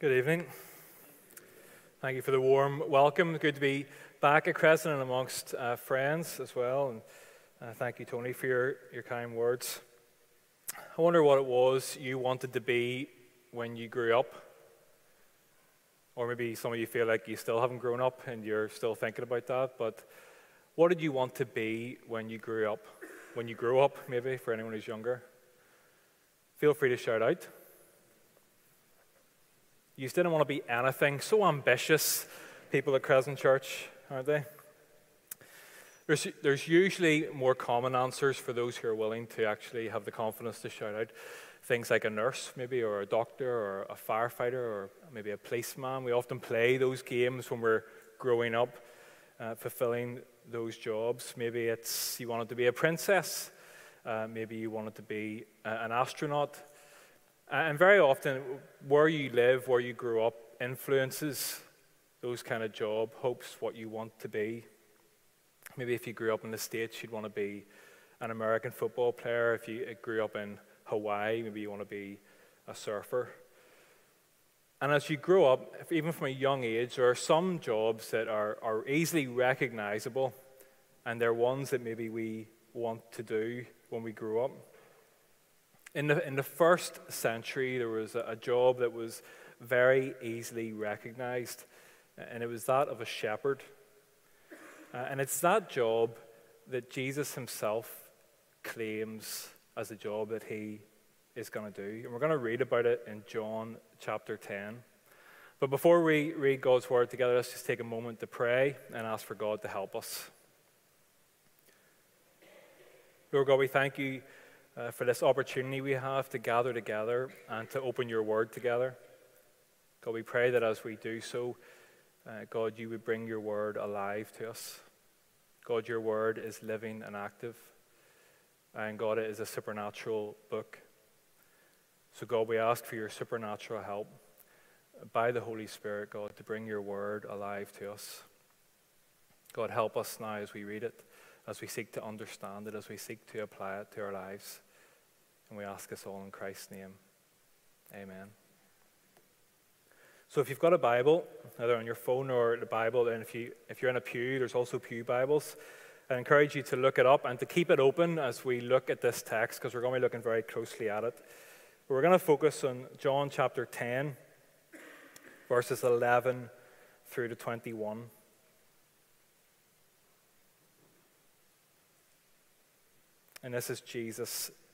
Good evening. Thank you for the warm welcome. Good to be back at Crescent and amongst uh, friends as well. And uh, thank you, Tony, for your, your kind words. I wonder what it was you wanted to be when you grew up. Or maybe some of you feel like you still haven't grown up and you're still thinking about that. But what did you want to be when you grew up? When you grew up, maybe, for anyone who's younger? Feel free to shout out. You didn't want to be anything. So ambitious, people at Crescent Church, aren't they? There's, there's usually more common answers for those who are willing to actually have the confidence to shout out things like a nurse, maybe, or a doctor, or a firefighter, or maybe a policeman. We often play those games when we're growing up, uh, fulfilling those jobs. Maybe it's you wanted to be a princess, uh, maybe you wanted to be an astronaut. And very often, where you live, where you grew up, influences those kind of job hopes, what you want to be. Maybe if you grew up in the States, you'd want to be an American football player. If you uh, grew up in Hawaii, maybe you want to be a surfer. And as you grow up, even from a young age, there are some jobs that are, are easily recognizable, and they're ones that maybe we want to do when we grow up. In the, in the first century, there was a, job that was very easily recognized, and it was that of a shepherd. Uh, and it's that job that Jesus himself claims as a job that he is going to do. And we're going to read about it in John chapter 10. But before we read God's word together, let's just take a moment to pray and ask for God to help us. Lord God, we thank you uh, for this opportunity we have to gather together and to open your word together. God, we pray that as we do so, uh, God, you would bring your word alive to us. God, your word is living and active. And God, it is a supernatural book. So, God, we ask for your supernatural help by the Holy Spirit, God, to bring your word alive to us. God, help us now as we read it, as we seek to understand it, as we seek to apply it to our lives. And we ask this all in Christ's name. Amen. So if you've got a Bible, either on your phone or the Bible, and if, you, if you're in a pew, there's also pew Bibles. I encourage you to look it up and to keep it open as we look at this text because we're going to be looking very closely at it. We're going to focus on John chapter 10, verses 11 through to 21. And this is Jesus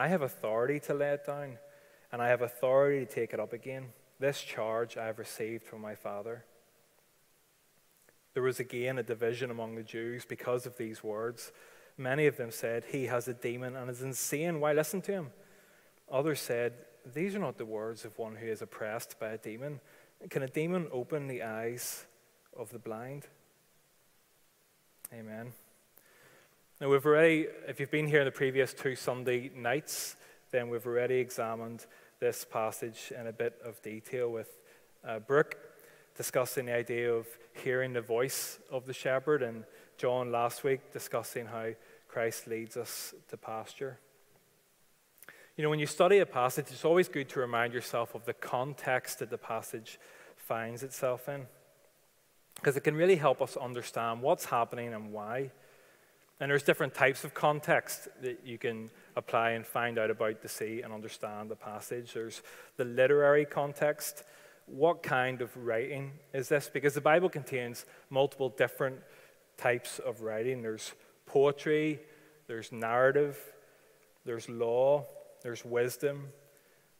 I have authority to lay it down, and I have authority to take it up again. This charge I have received from my Father. There was again a division among the Jews because of these words. Many of them said, He has a demon and is insane. Why listen to him? Others said, These are not the words of one who is oppressed by a demon. Can a demon open the eyes of the blind? Amen. Now, we've already, if you've been here in the previous two Sunday nights, then we've already examined this passage in a bit of detail with uh, Brooke discussing the idea of hearing the voice of the shepherd, and John last week discussing how Christ leads us to pasture. You know, when you study a passage, it's always good to remind yourself of the context that the passage finds itself in, because it can really help us understand what's happening and why. And there's different types of context that you can apply and find out about to see and understand the passage. There's the literary context, what kind of writing is this? Because the Bible contains multiple different types of writing there's poetry, there's narrative, there's law, there's wisdom,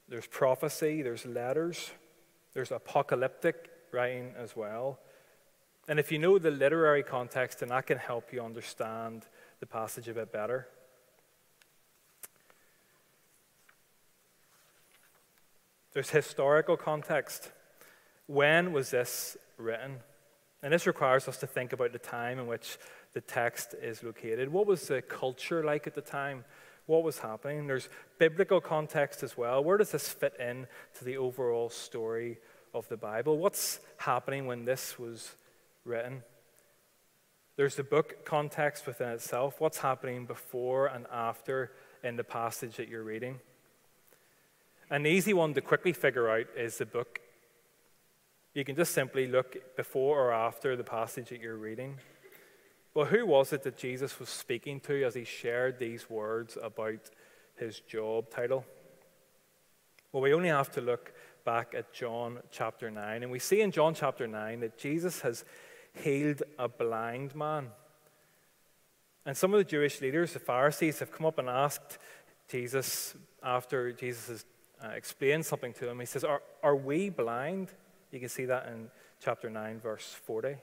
there's prophecy, there's letters, there's apocalyptic writing as well. And if you know the literary context, then that can help you understand the passage a bit better. There's historical context. When was this written? And this requires us to think about the time in which the text is located. What was the culture like at the time? What was happening? There's biblical context as well. Where does this fit in to the overall story of the Bible? What's happening when this was written? There's the book context within itself. What's happening before and after in the passage that you're reading? An easy one to quickly figure out is the book. You can just simply look before or after the passage that you're reading. But who was it that Jesus was speaking to as he shared these words about his job title? Well, we only have to look back at John chapter 9. And we see in John chapter 9 that Jesus has healed a blind man. And some of the Jewish leaders, the Pharisees, have come up and asked Jesus after Jesus has uh, explains something to him. He says, are, are we blind? You can see that in chapter 9, verse 40.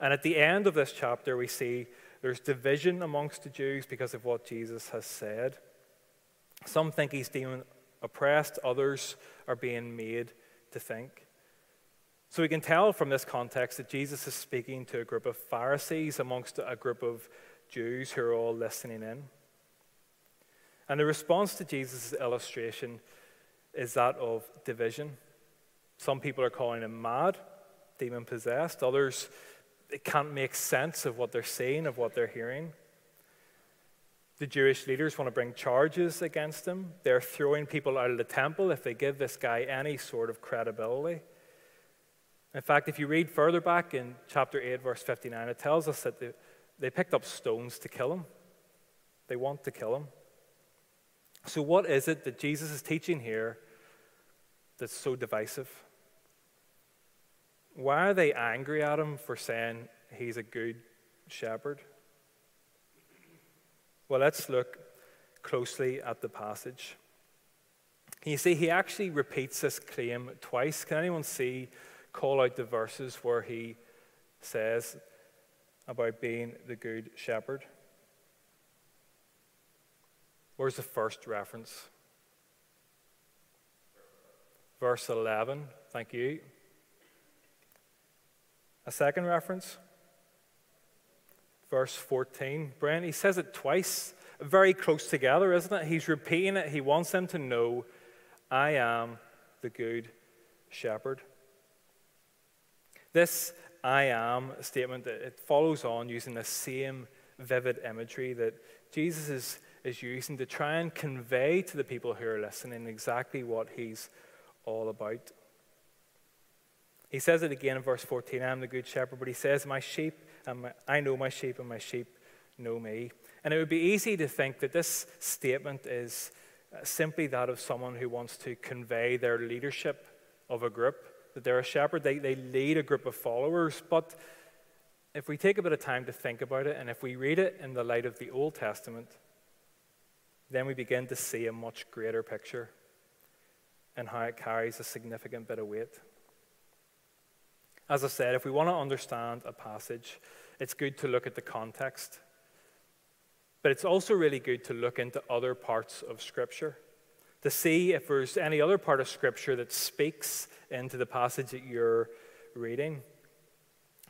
And at the end of this chapter, we see there's division amongst the Jews because of what Jesus has said. Some think he's demon oppressed, others are being made to think. So we can tell from this context that Jesus is speaking to a group of Pharisees amongst a group of Jews who are all listening in. And the response to Jesus' illustration is that of division. Some people are calling him mad, demon possessed. Others can't make sense of what they're saying, of what they're hearing. The Jewish leaders want to bring charges against him. They're throwing people out of the temple if they give this guy any sort of credibility. In fact, if you read further back in chapter 8, verse 59, it tells us that they, they picked up stones to kill him. They want to kill him. So, what is it that Jesus is teaching here that's so divisive? Why are they angry at him for saying he's a good shepherd? Well, let's look closely at the passage. You see, he actually repeats this claim twice. Can anyone see, call out the verses where he says about being the good shepherd? Where's the first reference? Verse 11. Thank you. A second reference? Verse 14. Brent, he says it twice, very close together, isn't it? He's repeating it. He wants them to know, I am the good shepherd. This I am statement, it follows on using the same vivid imagery that Jesus is is using to try and convey to the people who are listening exactly what he's all about. He says it again in verse 14 I am the good shepherd, but he says, My sheep, and my, I know my sheep, and my sheep know me. And it would be easy to think that this statement is simply that of someone who wants to convey their leadership of a group, that they're a shepherd, they, they lead a group of followers. But if we take a bit of time to think about it, and if we read it in the light of the Old Testament, then we begin to see a much greater picture and how it carries a significant bit of weight. As I said, if we want to understand a passage, it's good to look at the context. But it's also really good to look into other parts of Scripture to see if there's any other part of Scripture that speaks into the passage that you're reading.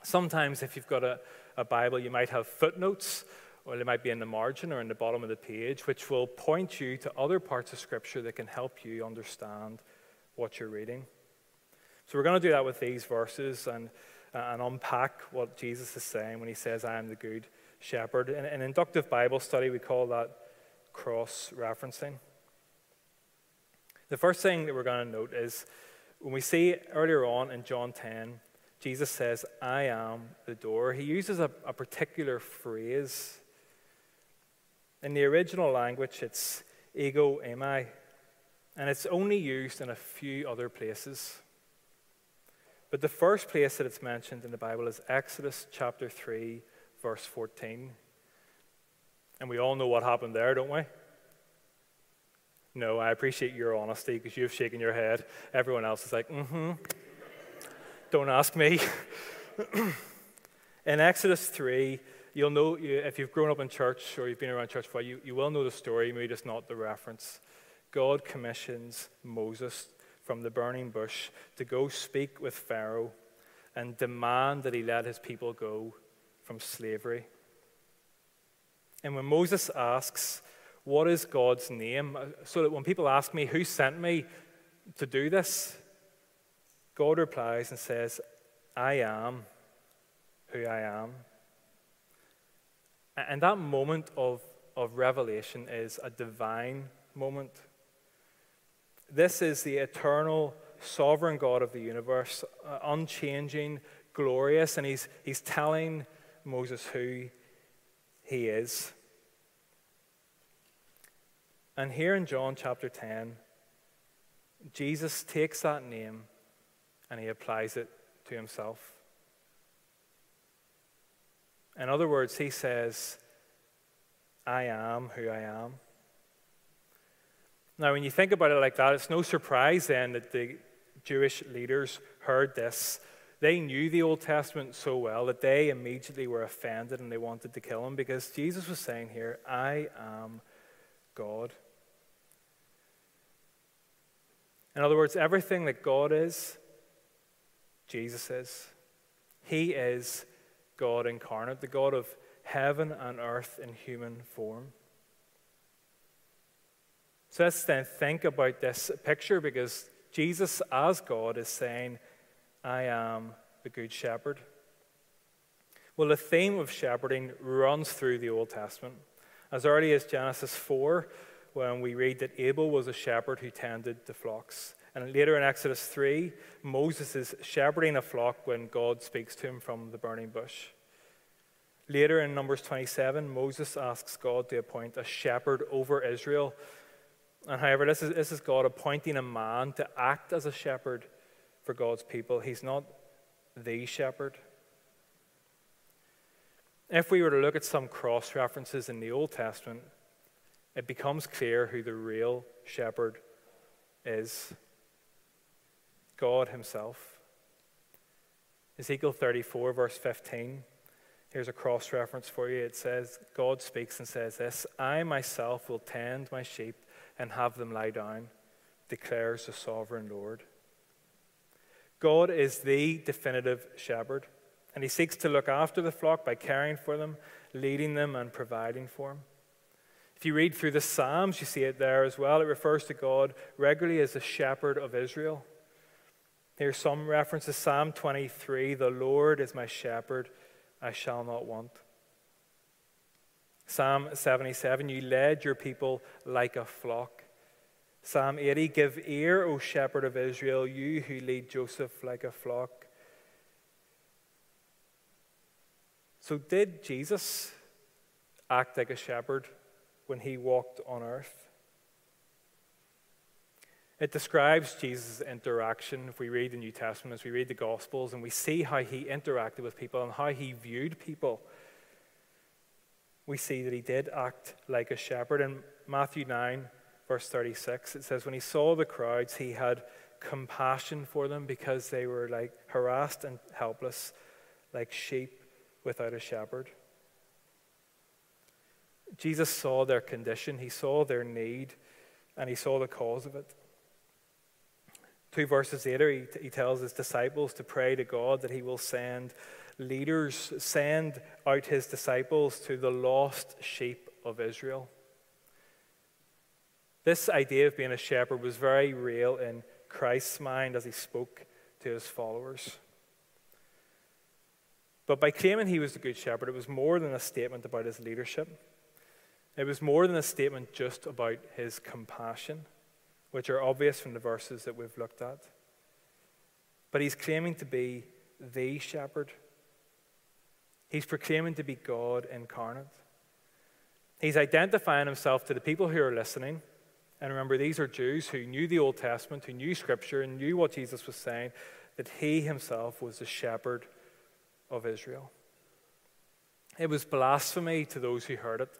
Sometimes, if you've got a, a Bible, you might have footnotes or it might be in the margin or in the bottom of the page, which will point you to other parts of Scripture that can help you understand what you're reading. So we're going to do that with these verses and, and unpack what Jesus is saying when he says, I am the good shepherd. In, an inductive Bible study, we call that cross referencing. The first thing that we're going to note is when we see earlier on in John 10, Jesus says, I am the door. He uses a, a particular phrase in the original language, it's ego eimi. and it's only used in a few other places. But the first place that it's mentioned in the Bible is Exodus chapter 3, verse 14. And we all know what happened there, don't we? No, I appreciate your honesty because you've shaken your head. Everyone else is like, mm hmm. Don't ask me. in Exodus 3, you'll know, if you've grown up in church or you've been around church for a while, you, you will know the story, maybe just not the reference. God commissions Moses from the burning bush to go speak with Pharaoh and demand that he let his people go from slavery. And when Moses asks, What is God's name? So that when people ask me, Who sent me to do this? God replies and says, I am who I am. And that moment of, of revelation is a divine moment. This is the eternal, sovereign God of the universe, uh, unchanging, glorious, and he's, he's telling Moses who he is. And here in John chapter 10, Jesus takes that name and he applies it to himself. In other words, he says, I am who I am. Now, when you think about it like that, it's no surprise then that the Jewish leaders heard this. They knew the Old Testament so well that they immediately were offended and they wanted to kill him because Jesus was saying here, I am God. In other words, everything that God is, Jesus is. He is God incarnate, the God of heaven and earth in human form. So let's then think about this picture because Jesus, as God, is saying, I am the Good Shepherd. Well, the theme of shepherding runs through the Old Testament. As early as Genesis 4, when we read that Abel was a shepherd who tended the flocks. And later in Exodus 3, Moses is shepherding a flock when God speaks to him from the burning bush. Later in Numbers 27, Moses asks God to appoint a shepherd over Israel and however, this is, this is God appointing a man to act as a shepherd for God's people. He's not the shepherd. If we were to look at some cross references in the Old Testament, it becomes clear who the real shepherd is God Himself. Ezekiel 34, verse 15. Here's a cross reference for you. It says, God speaks and says this I myself will tend my sheep and have them lie down, declares the sovereign Lord. God is the definitive shepherd, and he seeks to look after the flock by caring for them, leading them, and providing for them. If you read through the Psalms, you see it there as well. It refers to God regularly as the shepherd of Israel. Here's some references Psalm 23 The Lord is my shepherd, I shall not want. Psalm 77, you led your people like a flock. Psalm 80, give ear, O shepherd of Israel, you who lead Joseph like a flock. So, did Jesus act like a shepherd when he walked on earth? It describes Jesus' interaction. If we read the New Testament, as we read the Gospels, and we see how he interacted with people and how he viewed people we see that he did act like a shepherd. In Matthew 9, verse 36, it says, When he saw the crowds, he had compassion for them because they were like harassed and helpless, like sheep without a shepherd. Jesus saw their condition, he saw their need, and he saw the cause of it. Two verses later, he, he tells his disciples to pray to God that he will send leaders send out his disciples to the lost sheep of Israel. This idea of being a shepherd was very real in Christ's mind as he spoke to his followers. But by claiming he was the good shepherd, it was more than a statement about his leadership. It was more than a statement just about his compassion, which are obvious from the verses that we've looked at. But he's claiming to be the shepherd He's proclaiming to be God incarnate. He's identifying himself to the people who are listening And remember, these are Jews who knew the Old Testament, who knew Scripture, and knew what Jesus was saying, that he himself was the shepherd of Israel. It was blasphemy to those who heard it,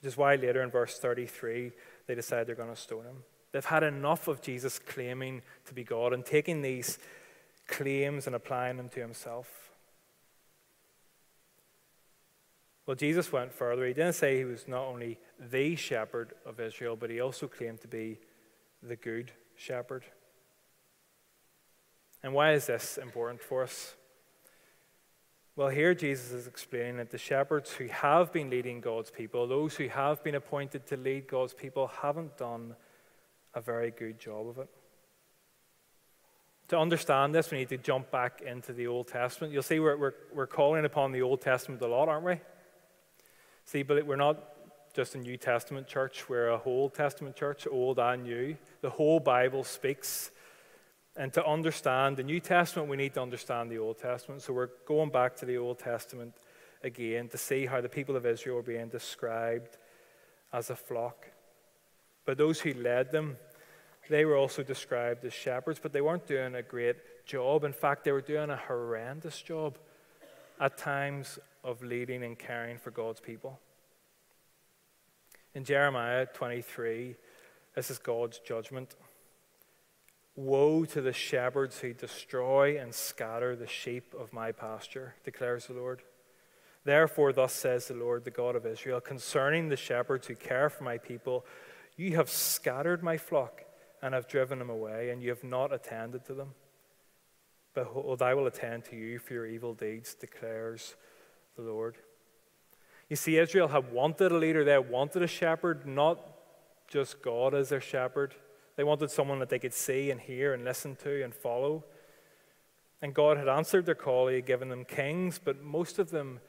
which is why later in verse 33 they decide they're going to stone him. They've had enough of Jesus claiming to be God and taking these claims and applying them to himself. Well, Jesus went further. He didn't say he was not only the shepherd of Israel, but he also claimed to be the good shepherd. And why is this important for us? Well, here Jesus is explaining that the shepherds who have been leading God's people, those who have been appointed to lead God's people, haven't done a very good job of it. To understand this, we need to jump back into the Old Testament. You'll see we're, we're, we're calling upon the Old Testament a lot, aren't we? See, but we're not just a New Testament church, we're a whole Testament church, old and new. The whole Bible speaks and to understand the New Testament, we need to understand the Old Testament. So we're going back to the Old Testament again to see how the people of Israel were being described as a flock. But those who led them, they were also described as shepherds, but they weren't doing a great job. In fact, they were doing a horrendous job at times of leading and caring for God's people. In Jeremiah 23, this is God's judgment. Woe to the shepherds who destroy and scatter the sheep of my pasture, declares the Lord. Therefore, thus says the Lord, the God of Israel, concerning the shepherds who care for my people, you have scattered my flock and have driven them away, and you have not attended to them. Behold, I will attend to you for your evil deeds, declares the Lord. You see, Israel had wanted a leader, they wanted a shepherd, not just God as their shepherd. They wanted someone that they could see and hear and listen to and follow. And God had answered their call. He had given them kings, but most of them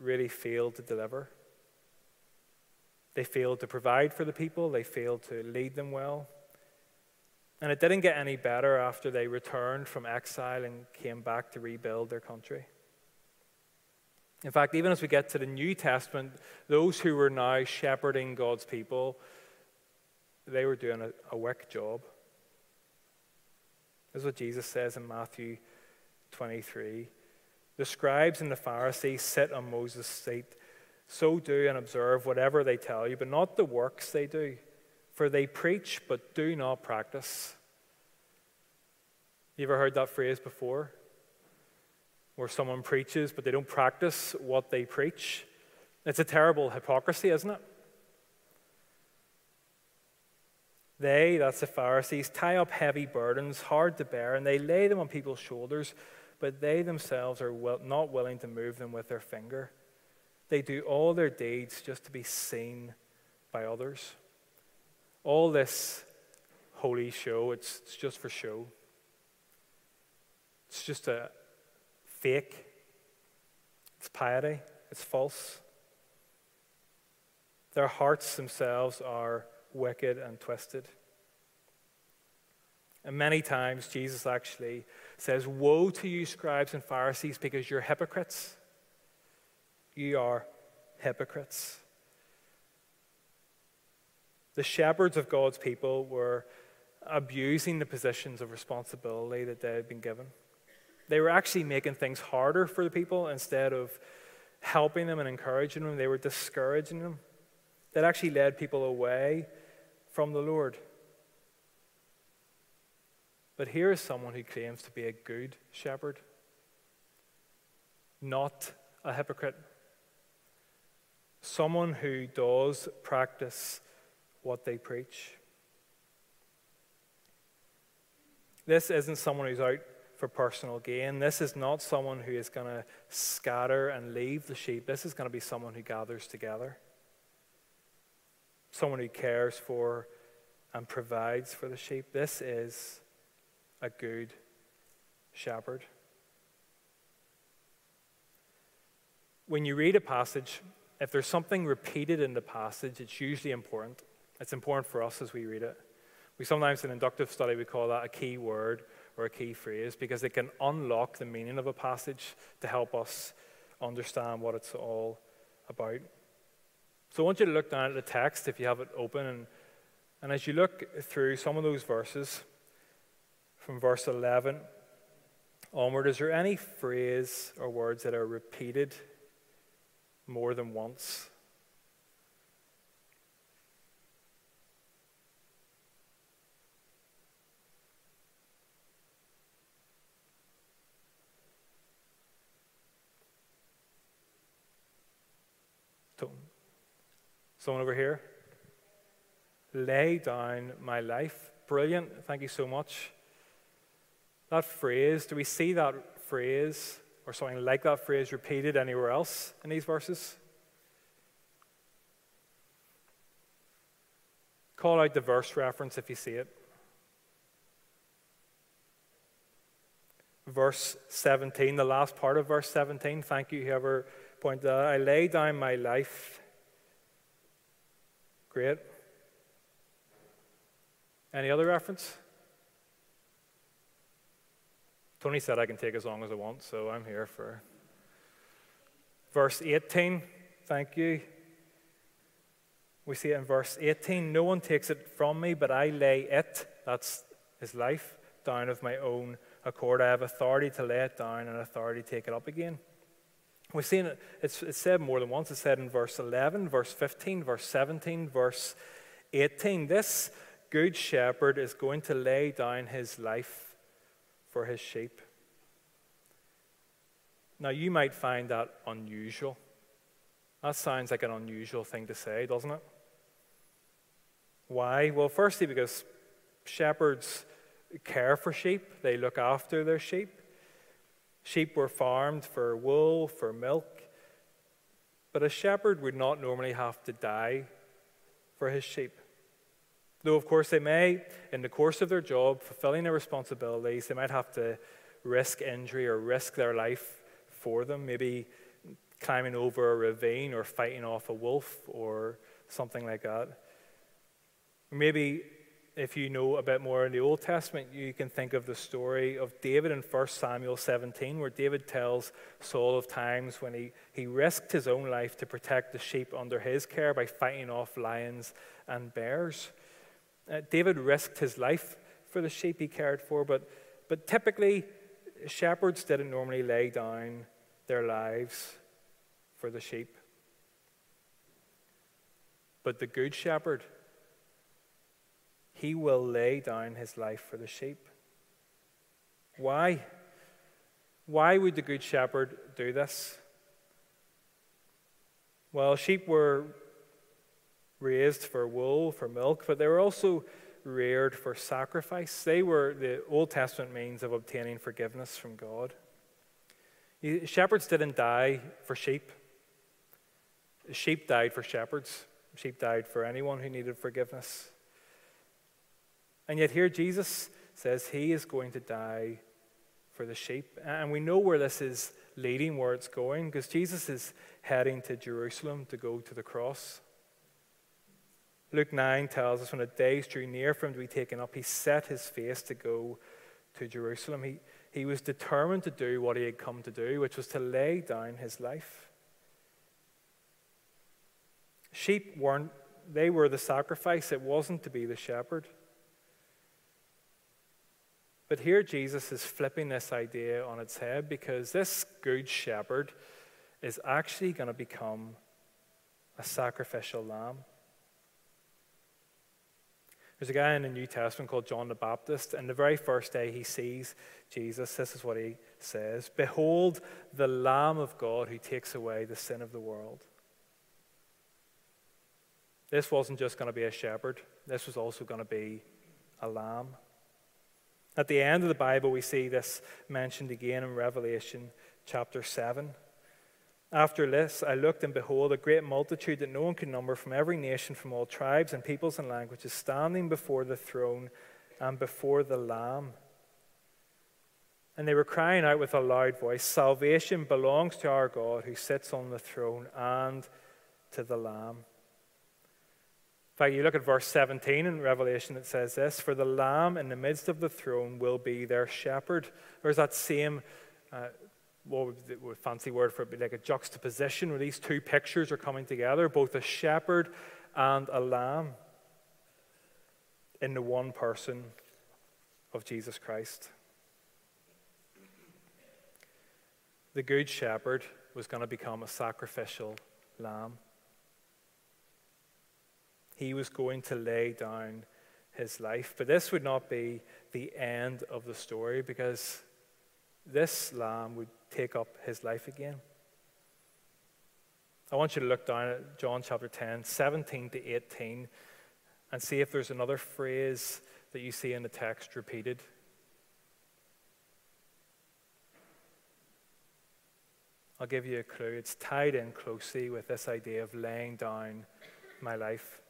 really failed to deliver. They failed to provide for the people, they failed to lead them well. And it didn't get any better after they returned from exile and came back to rebuild their country. In fact, even as we get to the New Testament, those who were now shepherding God's people they were doing a, a job. This is what Jesus says in Matthew 23. The scribes and the Pharisees sit on Moses' seat. So do and observe whatever they tell you, but not the works they do. For they preach, but do not practice. You ever heard that phrase before? Where someone preaches, but they don't practice what they preach? It's a terrible hypocrisy, isn't it? They, that's the Pharisees, tie up heavy burdens, hard to bear, and they lay them on people's shoulders, but they themselves are not willing to move them with their finger. They do all their deeds just to be seen by others. All this holy show, it's, it's just for show. It's just a fake. It's piety. It's false. Their hearts themselves are wicked and twisted. And many times, Jesus actually says, Woe to you, scribes and Pharisees, because you're hypocrites. You are hypocrites. The shepherds of God's people were abusing the positions of responsibility that they had been given. They were actually making things harder for the people instead of helping them and encouraging them, they were discouraging them. That actually led people away from the Lord. But here is someone who claims to be a good shepherd, not a hypocrite. Someone who does practice what they preach. This isn't someone who's out for personal gain. This is not someone who is going to scatter and leave the sheep. This is going to be someone who gathers together someone who cares for and provides for the sheep. This is a good shepherd. When you read a passage, if there's something repeated in the passage, it's usually important. It's important for us as we read it. We sometimes, in inductive study, we call that a key word or a key phrase because it can unlock the meaning of a passage to help us understand what it's all about. So I want you to look down at the text if you have it open and And as you look through some of those verses, from verse 11 onward, is there any phrase or words that are repeated more than once? Someone over here? Lay down my life. Brilliant. Thank you so much. That phrase, do we see that phrase or something like that phrase repeated anywhere else in these verses? Call out the verse reference if you see it. Verse 17, the last part of verse 17. Thank you, whoever pointed out. I lay down my life Great. Any other reference? Tony said I can take as long as I want, so I'm here for verse 18. Thank you. We see it in verse 18 No one takes it from me, but I lay it, that's his life, down of my own accord. I have authority to lay it down and authority to take it up again. We've seen it, it's, it's said more than once. It's said in verse 11, verse 15, verse 17, verse 18. This good shepherd is going to lay down his life for his sheep. Now, you might find that unusual. That sounds like an unusual thing to say, doesn't it? Why? Well, firstly, because shepherds care for sheep, they look after their sheep. Sheep were farmed for wool, for milk, but a shepherd would not normally have to die for his sheep. Though, of course, they may, in the course of their job, fulfilling their responsibilities, they might have to risk injury or risk their life for them, maybe climbing over a ravine or fighting off a wolf or something like that. Maybe if you know a bit more in the Old Testament, you can think of the story of David in 1 Samuel 17, where David tells Saul of times when he, he risked his own life to protect the sheep under his care by fighting off lions and bears. Uh, David risked his life for the sheep he cared for, but, but typically, shepherds didn't normally lay down their lives for the sheep. But the Good Shepherd, he will lay down his life for the sheep. Why? Why would the Good Shepherd do this? Well, sheep were raised for wool, for milk, but they were also reared for sacrifice. They were the Old Testament means of obtaining forgiveness from God. Shepherds didn't die for sheep, sheep died for shepherds. Sheep died for anyone who needed forgiveness. And yet, here Jesus says he is going to die for the sheep. And we know where this is leading, where it's going, because Jesus is heading to Jerusalem to go to the cross. Luke 9 tells us when the days drew near for him to be taken up, he set his face to go to Jerusalem. He, he was determined to do what he had come to do, which was to lay down his life. Sheep weren't, they were the sacrifice, it wasn't to be the shepherd. But here Jesus is flipping this idea on its head because this good shepherd is actually going to become a sacrificial lamb. There's a guy in the New Testament called John the Baptist, and the very first day he sees Jesus, this is what he says Behold, the Lamb of God who takes away the sin of the world. This wasn't just going to be a shepherd, this was also going to be a lamb. At the end of the Bible, we see this mentioned again in Revelation chapter 7. After this, I looked and behold a great multitude that no one could number from every nation, from all tribes and peoples and languages, standing before the throne and before the Lamb. And they were crying out with a loud voice Salvation belongs to our God who sits on the throne and to the Lamb. In fact, you look at verse 17 in Revelation, it says this For the Lamb in the midst of the throne will be their shepherd. There's that same, uh, what would fancy word for it be like a juxtaposition where these two pictures are coming together, both a shepherd and a lamb. in the one person of Jesus Christ. The Good Shepherd was going to become a sacrificial lamb. He was going to lay down his life. But this would not be the end of the story because this lamb would take up his life again. I want you to look down at John chapter 10, 17 to 18, and see if there's another phrase that you see in the text repeated. I'll give you a clue. It's tied in closely with this idea of laying down my life.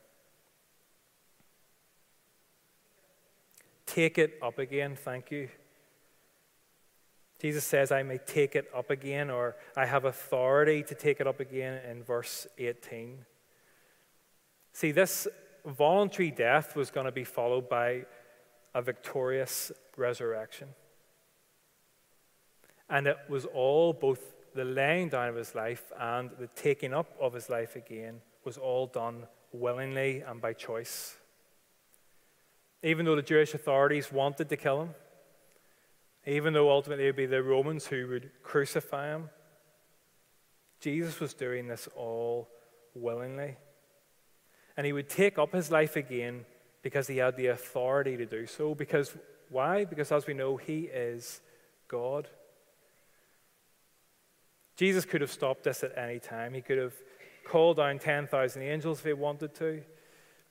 Take it up again, thank you. Jesus says, I may take it up again, or I have authority to take it up again in verse 18. See, this voluntary death was going to be followed by a victorious resurrection. And it was all, both the laying down of his life and the taking up of his life again, was all done willingly and by choice. Even though the Jewish authorities wanted to kill him, even though ultimately it would be the Romans who would crucify him. Jesus was doing this all willingly. And he would take up his life again because he had the authority to do so. Because why? Because as we know, he is God. Jesus could have stopped this at any time. He could have called down 10,000 angels if he wanted to.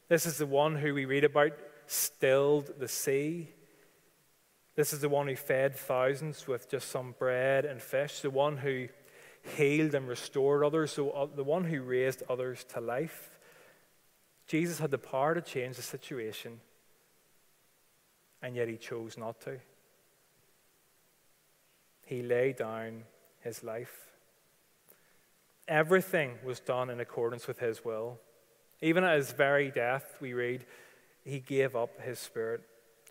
This is the one who we read about stilled the sea. This is the one who fed thousands with just some bread and fish, the one who healed and restored others, so uh, the one who raised others to life. Jesus had the power to change the situation, and yet he chose not to. He laid down his life. Everything was done in accordance with his will. Even at his very death, we read, he gave up his spirit.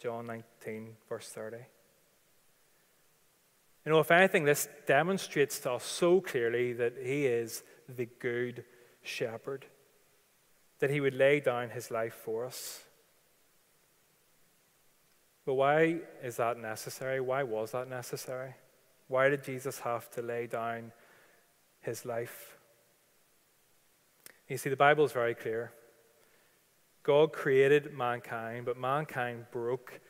John 19, verse 30. You know, if anything, this demonstrates to us so clearly that he is the good shepherd, that he would lay down his life for us. But why is that necessary? Why was that necessary? Why did Jesus have to lay down his life? You see, the Bible is very clear. God created mankind, but mankind broke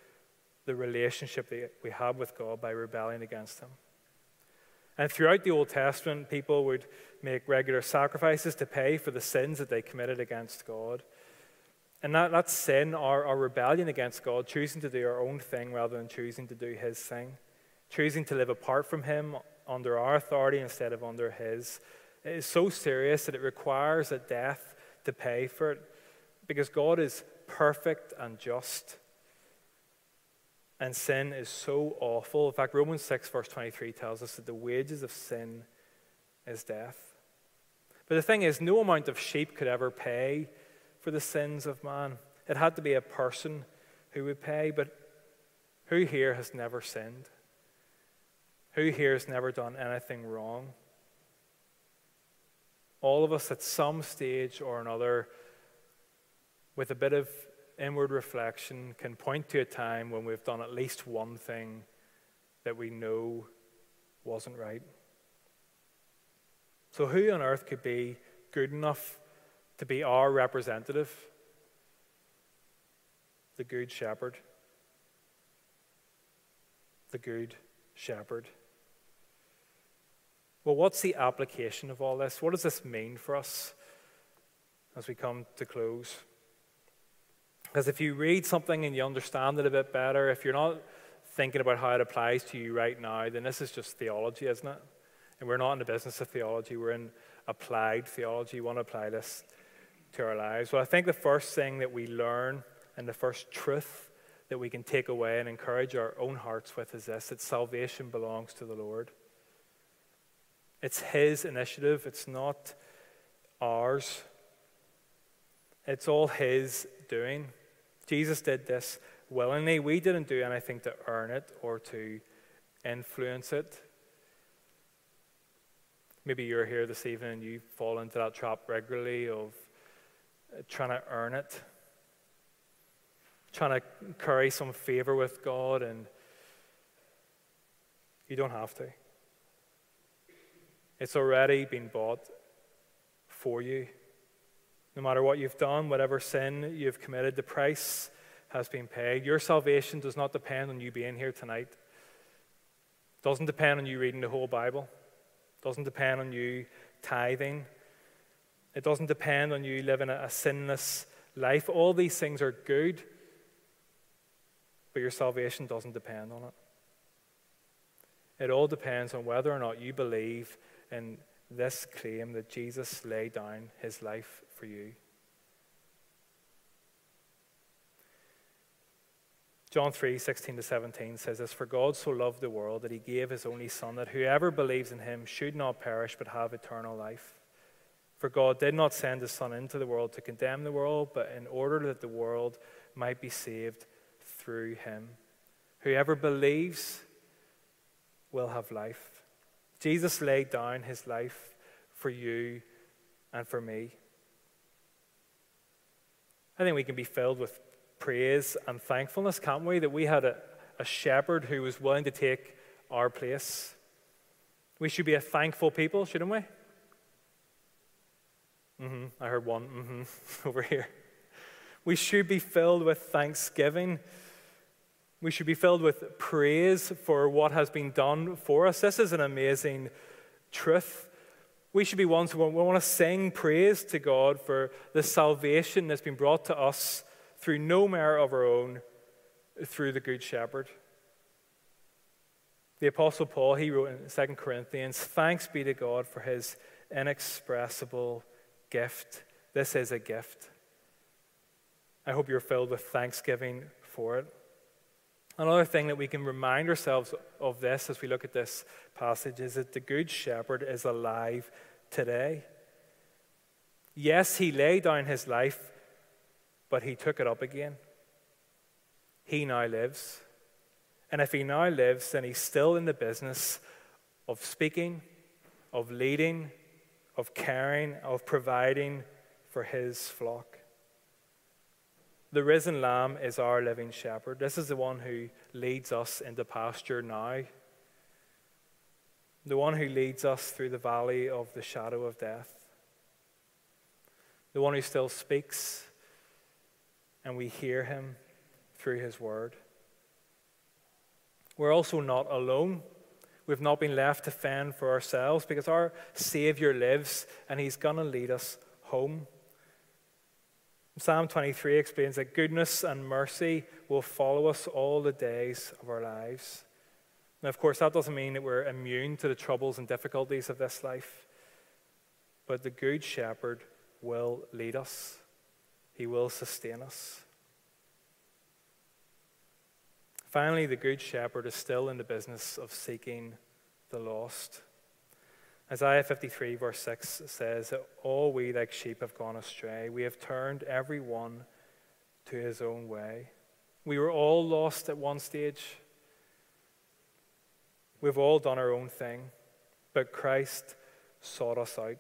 the relationship that we have with God by rebelling against Him. And throughout the Old Testament, people would make regular sacrifices to pay for the sins that they committed against God. And that, that sin, our, our rebellion against God, choosing to do our own thing rather than choosing to do His thing, choosing to live apart from Him under our authority instead of under His, is so serious that it requires a death to pay for it because God is perfect and just. And sin is so awful. In fact, Romans 6, verse 23 tells us that the wages of sin is death. But the thing is, no amount of sheep could ever pay for the sins of man. It had to be a person who would pay. But who here has never sinned? Who here has never done anything wrong? All of us at some stage or another with a bit of inward reflection, can point to a time when we've done at least one thing that we know wasn't right. So, who on earth could be good enough to be our representative? The Good Shepherd. The Good Shepherd. Well, what's the application of all this? What does this mean for us as we come to close? Because if you read something and you understand it a bit better, if you're not thinking about how it applies to you right now, then this is just theology, isn't it? And we're not in the business of theology, we're in applied theology. We want to apply this to our lives. Well, I think the first thing that we learn and the first truth that we can take away and encourage our own hearts with is this that salvation belongs to the Lord. It's His initiative, it's not ours. It's all His doing. Jesus did this willingly. We didn't do anything to earn it or to influence it. Maybe you're here this evening and you fall into that trap regularly of trying to earn it, trying to curry some favor with God, and you don't have to. It's already been bought for you. No matter what you've done, whatever sin you've committed, the price has been paid. Your salvation does not depend on you being here tonight. It doesn't depend on you reading the whole Bible. It doesn't depend on you tithing. It doesn't depend on you living a, a sinless life. All these things are good, but your salvation doesn't depend on it. It all depends on whether or not you believe in this claim that Jesus laid down his life for you. John 3 16 to 17 says this For God so loved the world that he gave his only Son, that whoever believes in him should not perish but have eternal life. For God did not send his Son into the world to condemn the world, but in order that the world might be saved through him. Whoever believes will have life. Jesus laid down his life for you and for me. I think we can be filled with praise and thankfulness, can't we? That we had a, a shepherd who was willing to take our place. We should be a thankful people, shouldn't we? Mm-hmm. I heard one mm-hmm over here. We should be filled with thanksgiving we should be filled with praise for what has been done for us. This is an amazing truth. We should be ones who want to sing praise to God for the salvation that's been brought to us through no merit of our own, through the Good Shepherd. The Apostle Paul, he wrote in 2 Corinthians, Thanks be to God for his inexpressible gift. This is a gift. I hope you're filled with thanksgiving for it. Another thing that we can remind ourselves of this as we look at this passage is that the Good Shepherd is alive today. Yes, he laid down his life, but he took it up again. He now lives. And if he now lives, then he's still in the business of speaking, of leading, of caring, of providing for his flock. The risen Lamb is our living shepherd. This is the one who leads us into pasture now. The one who leads us through the valley of the shadow of death. The one who still speaks and we hear him through his word. We're also not alone. We've not been left to fend for ourselves because our Savior lives and he's going to lead us home. Psalm 23 explains that goodness and mercy will follow us all the days of our lives. Now, of course, that doesn't mean that we're immune to the troubles and difficulties of this life, but the Good Shepherd will lead us, He will sustain us. Finally, the Good Shepherd is still in the business of seeking the lost. Isaiah 53, verse 6 says that all we like sheep have gone astray. We have turned every one to his own way. We were all lost at one stage. We've all done our own thing, but Christ sought us out.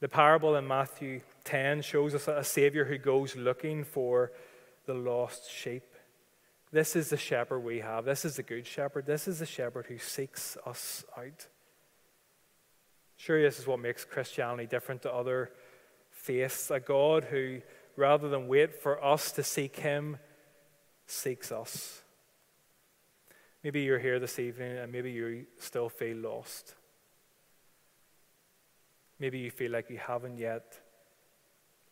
The parable in Matthew 10 shows us a Savior who goes looking for the lost sheep. This is the shepherd we have. This is the good shepherd. This is the shepherd who seeks us out. Surely this is what makes Christianity different to other faiths. A God who, rather than wait for us to seek Him, seeks us. Maybe you're here this evening and maybe you still feel lost. Maybe you feel like you haven't yet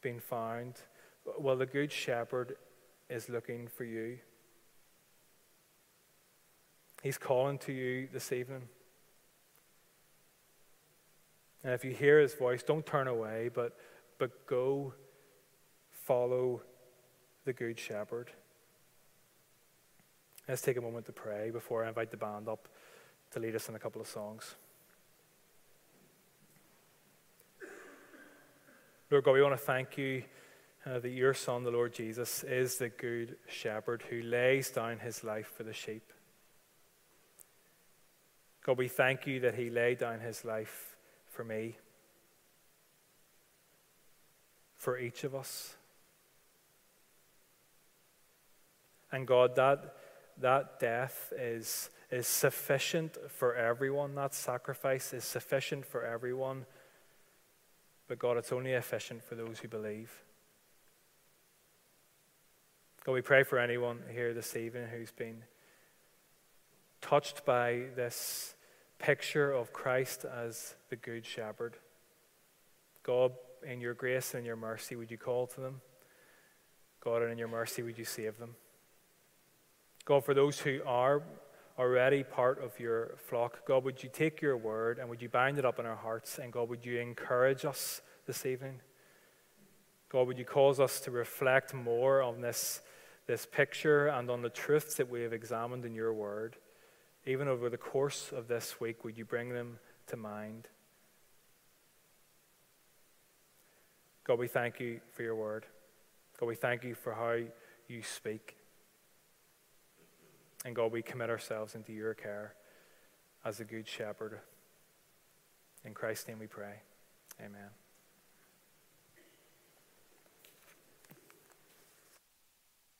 been found. Well, the Good Shepherd is looking for you. He's calling to you this evening. And if you hear his voice, don't turn away, but, but go follow the Good Shepherd. Let's take a moment to pray before I invite the band up to lead us in a couple of songs. Lord God, we want to thank you uh, that your Son, the Lord Jesus, is the Good Shepherd who lays down his life for the sheep. God, we thank you that he laid down his life for me, for each of us. And God, that, that death is, is sufficient for everyone. That sacrifice is sufficient for everyone. But God, it's only efficient for those who believe. God, we pray for anyone here this evening who's been touched by this picture of Christ as the Good Shepherd. God, in your grace and your mercy, would you call to them? God, and in your mercy, would you save them? God, for those who are already part of your flock, God, would you take your word and would you bind it up in our hearts? And God, would you encourage us this evening? God, would you cause us to reflect more on this, this picture and on the truths that we have examined in your word? Even over the course of this week, would you bring them to mind? God, we thank you for your word. God, we thank you for how you speak. And God, we commit ourselves into your care as a good shepherd. In Christ's name we pray. Amen.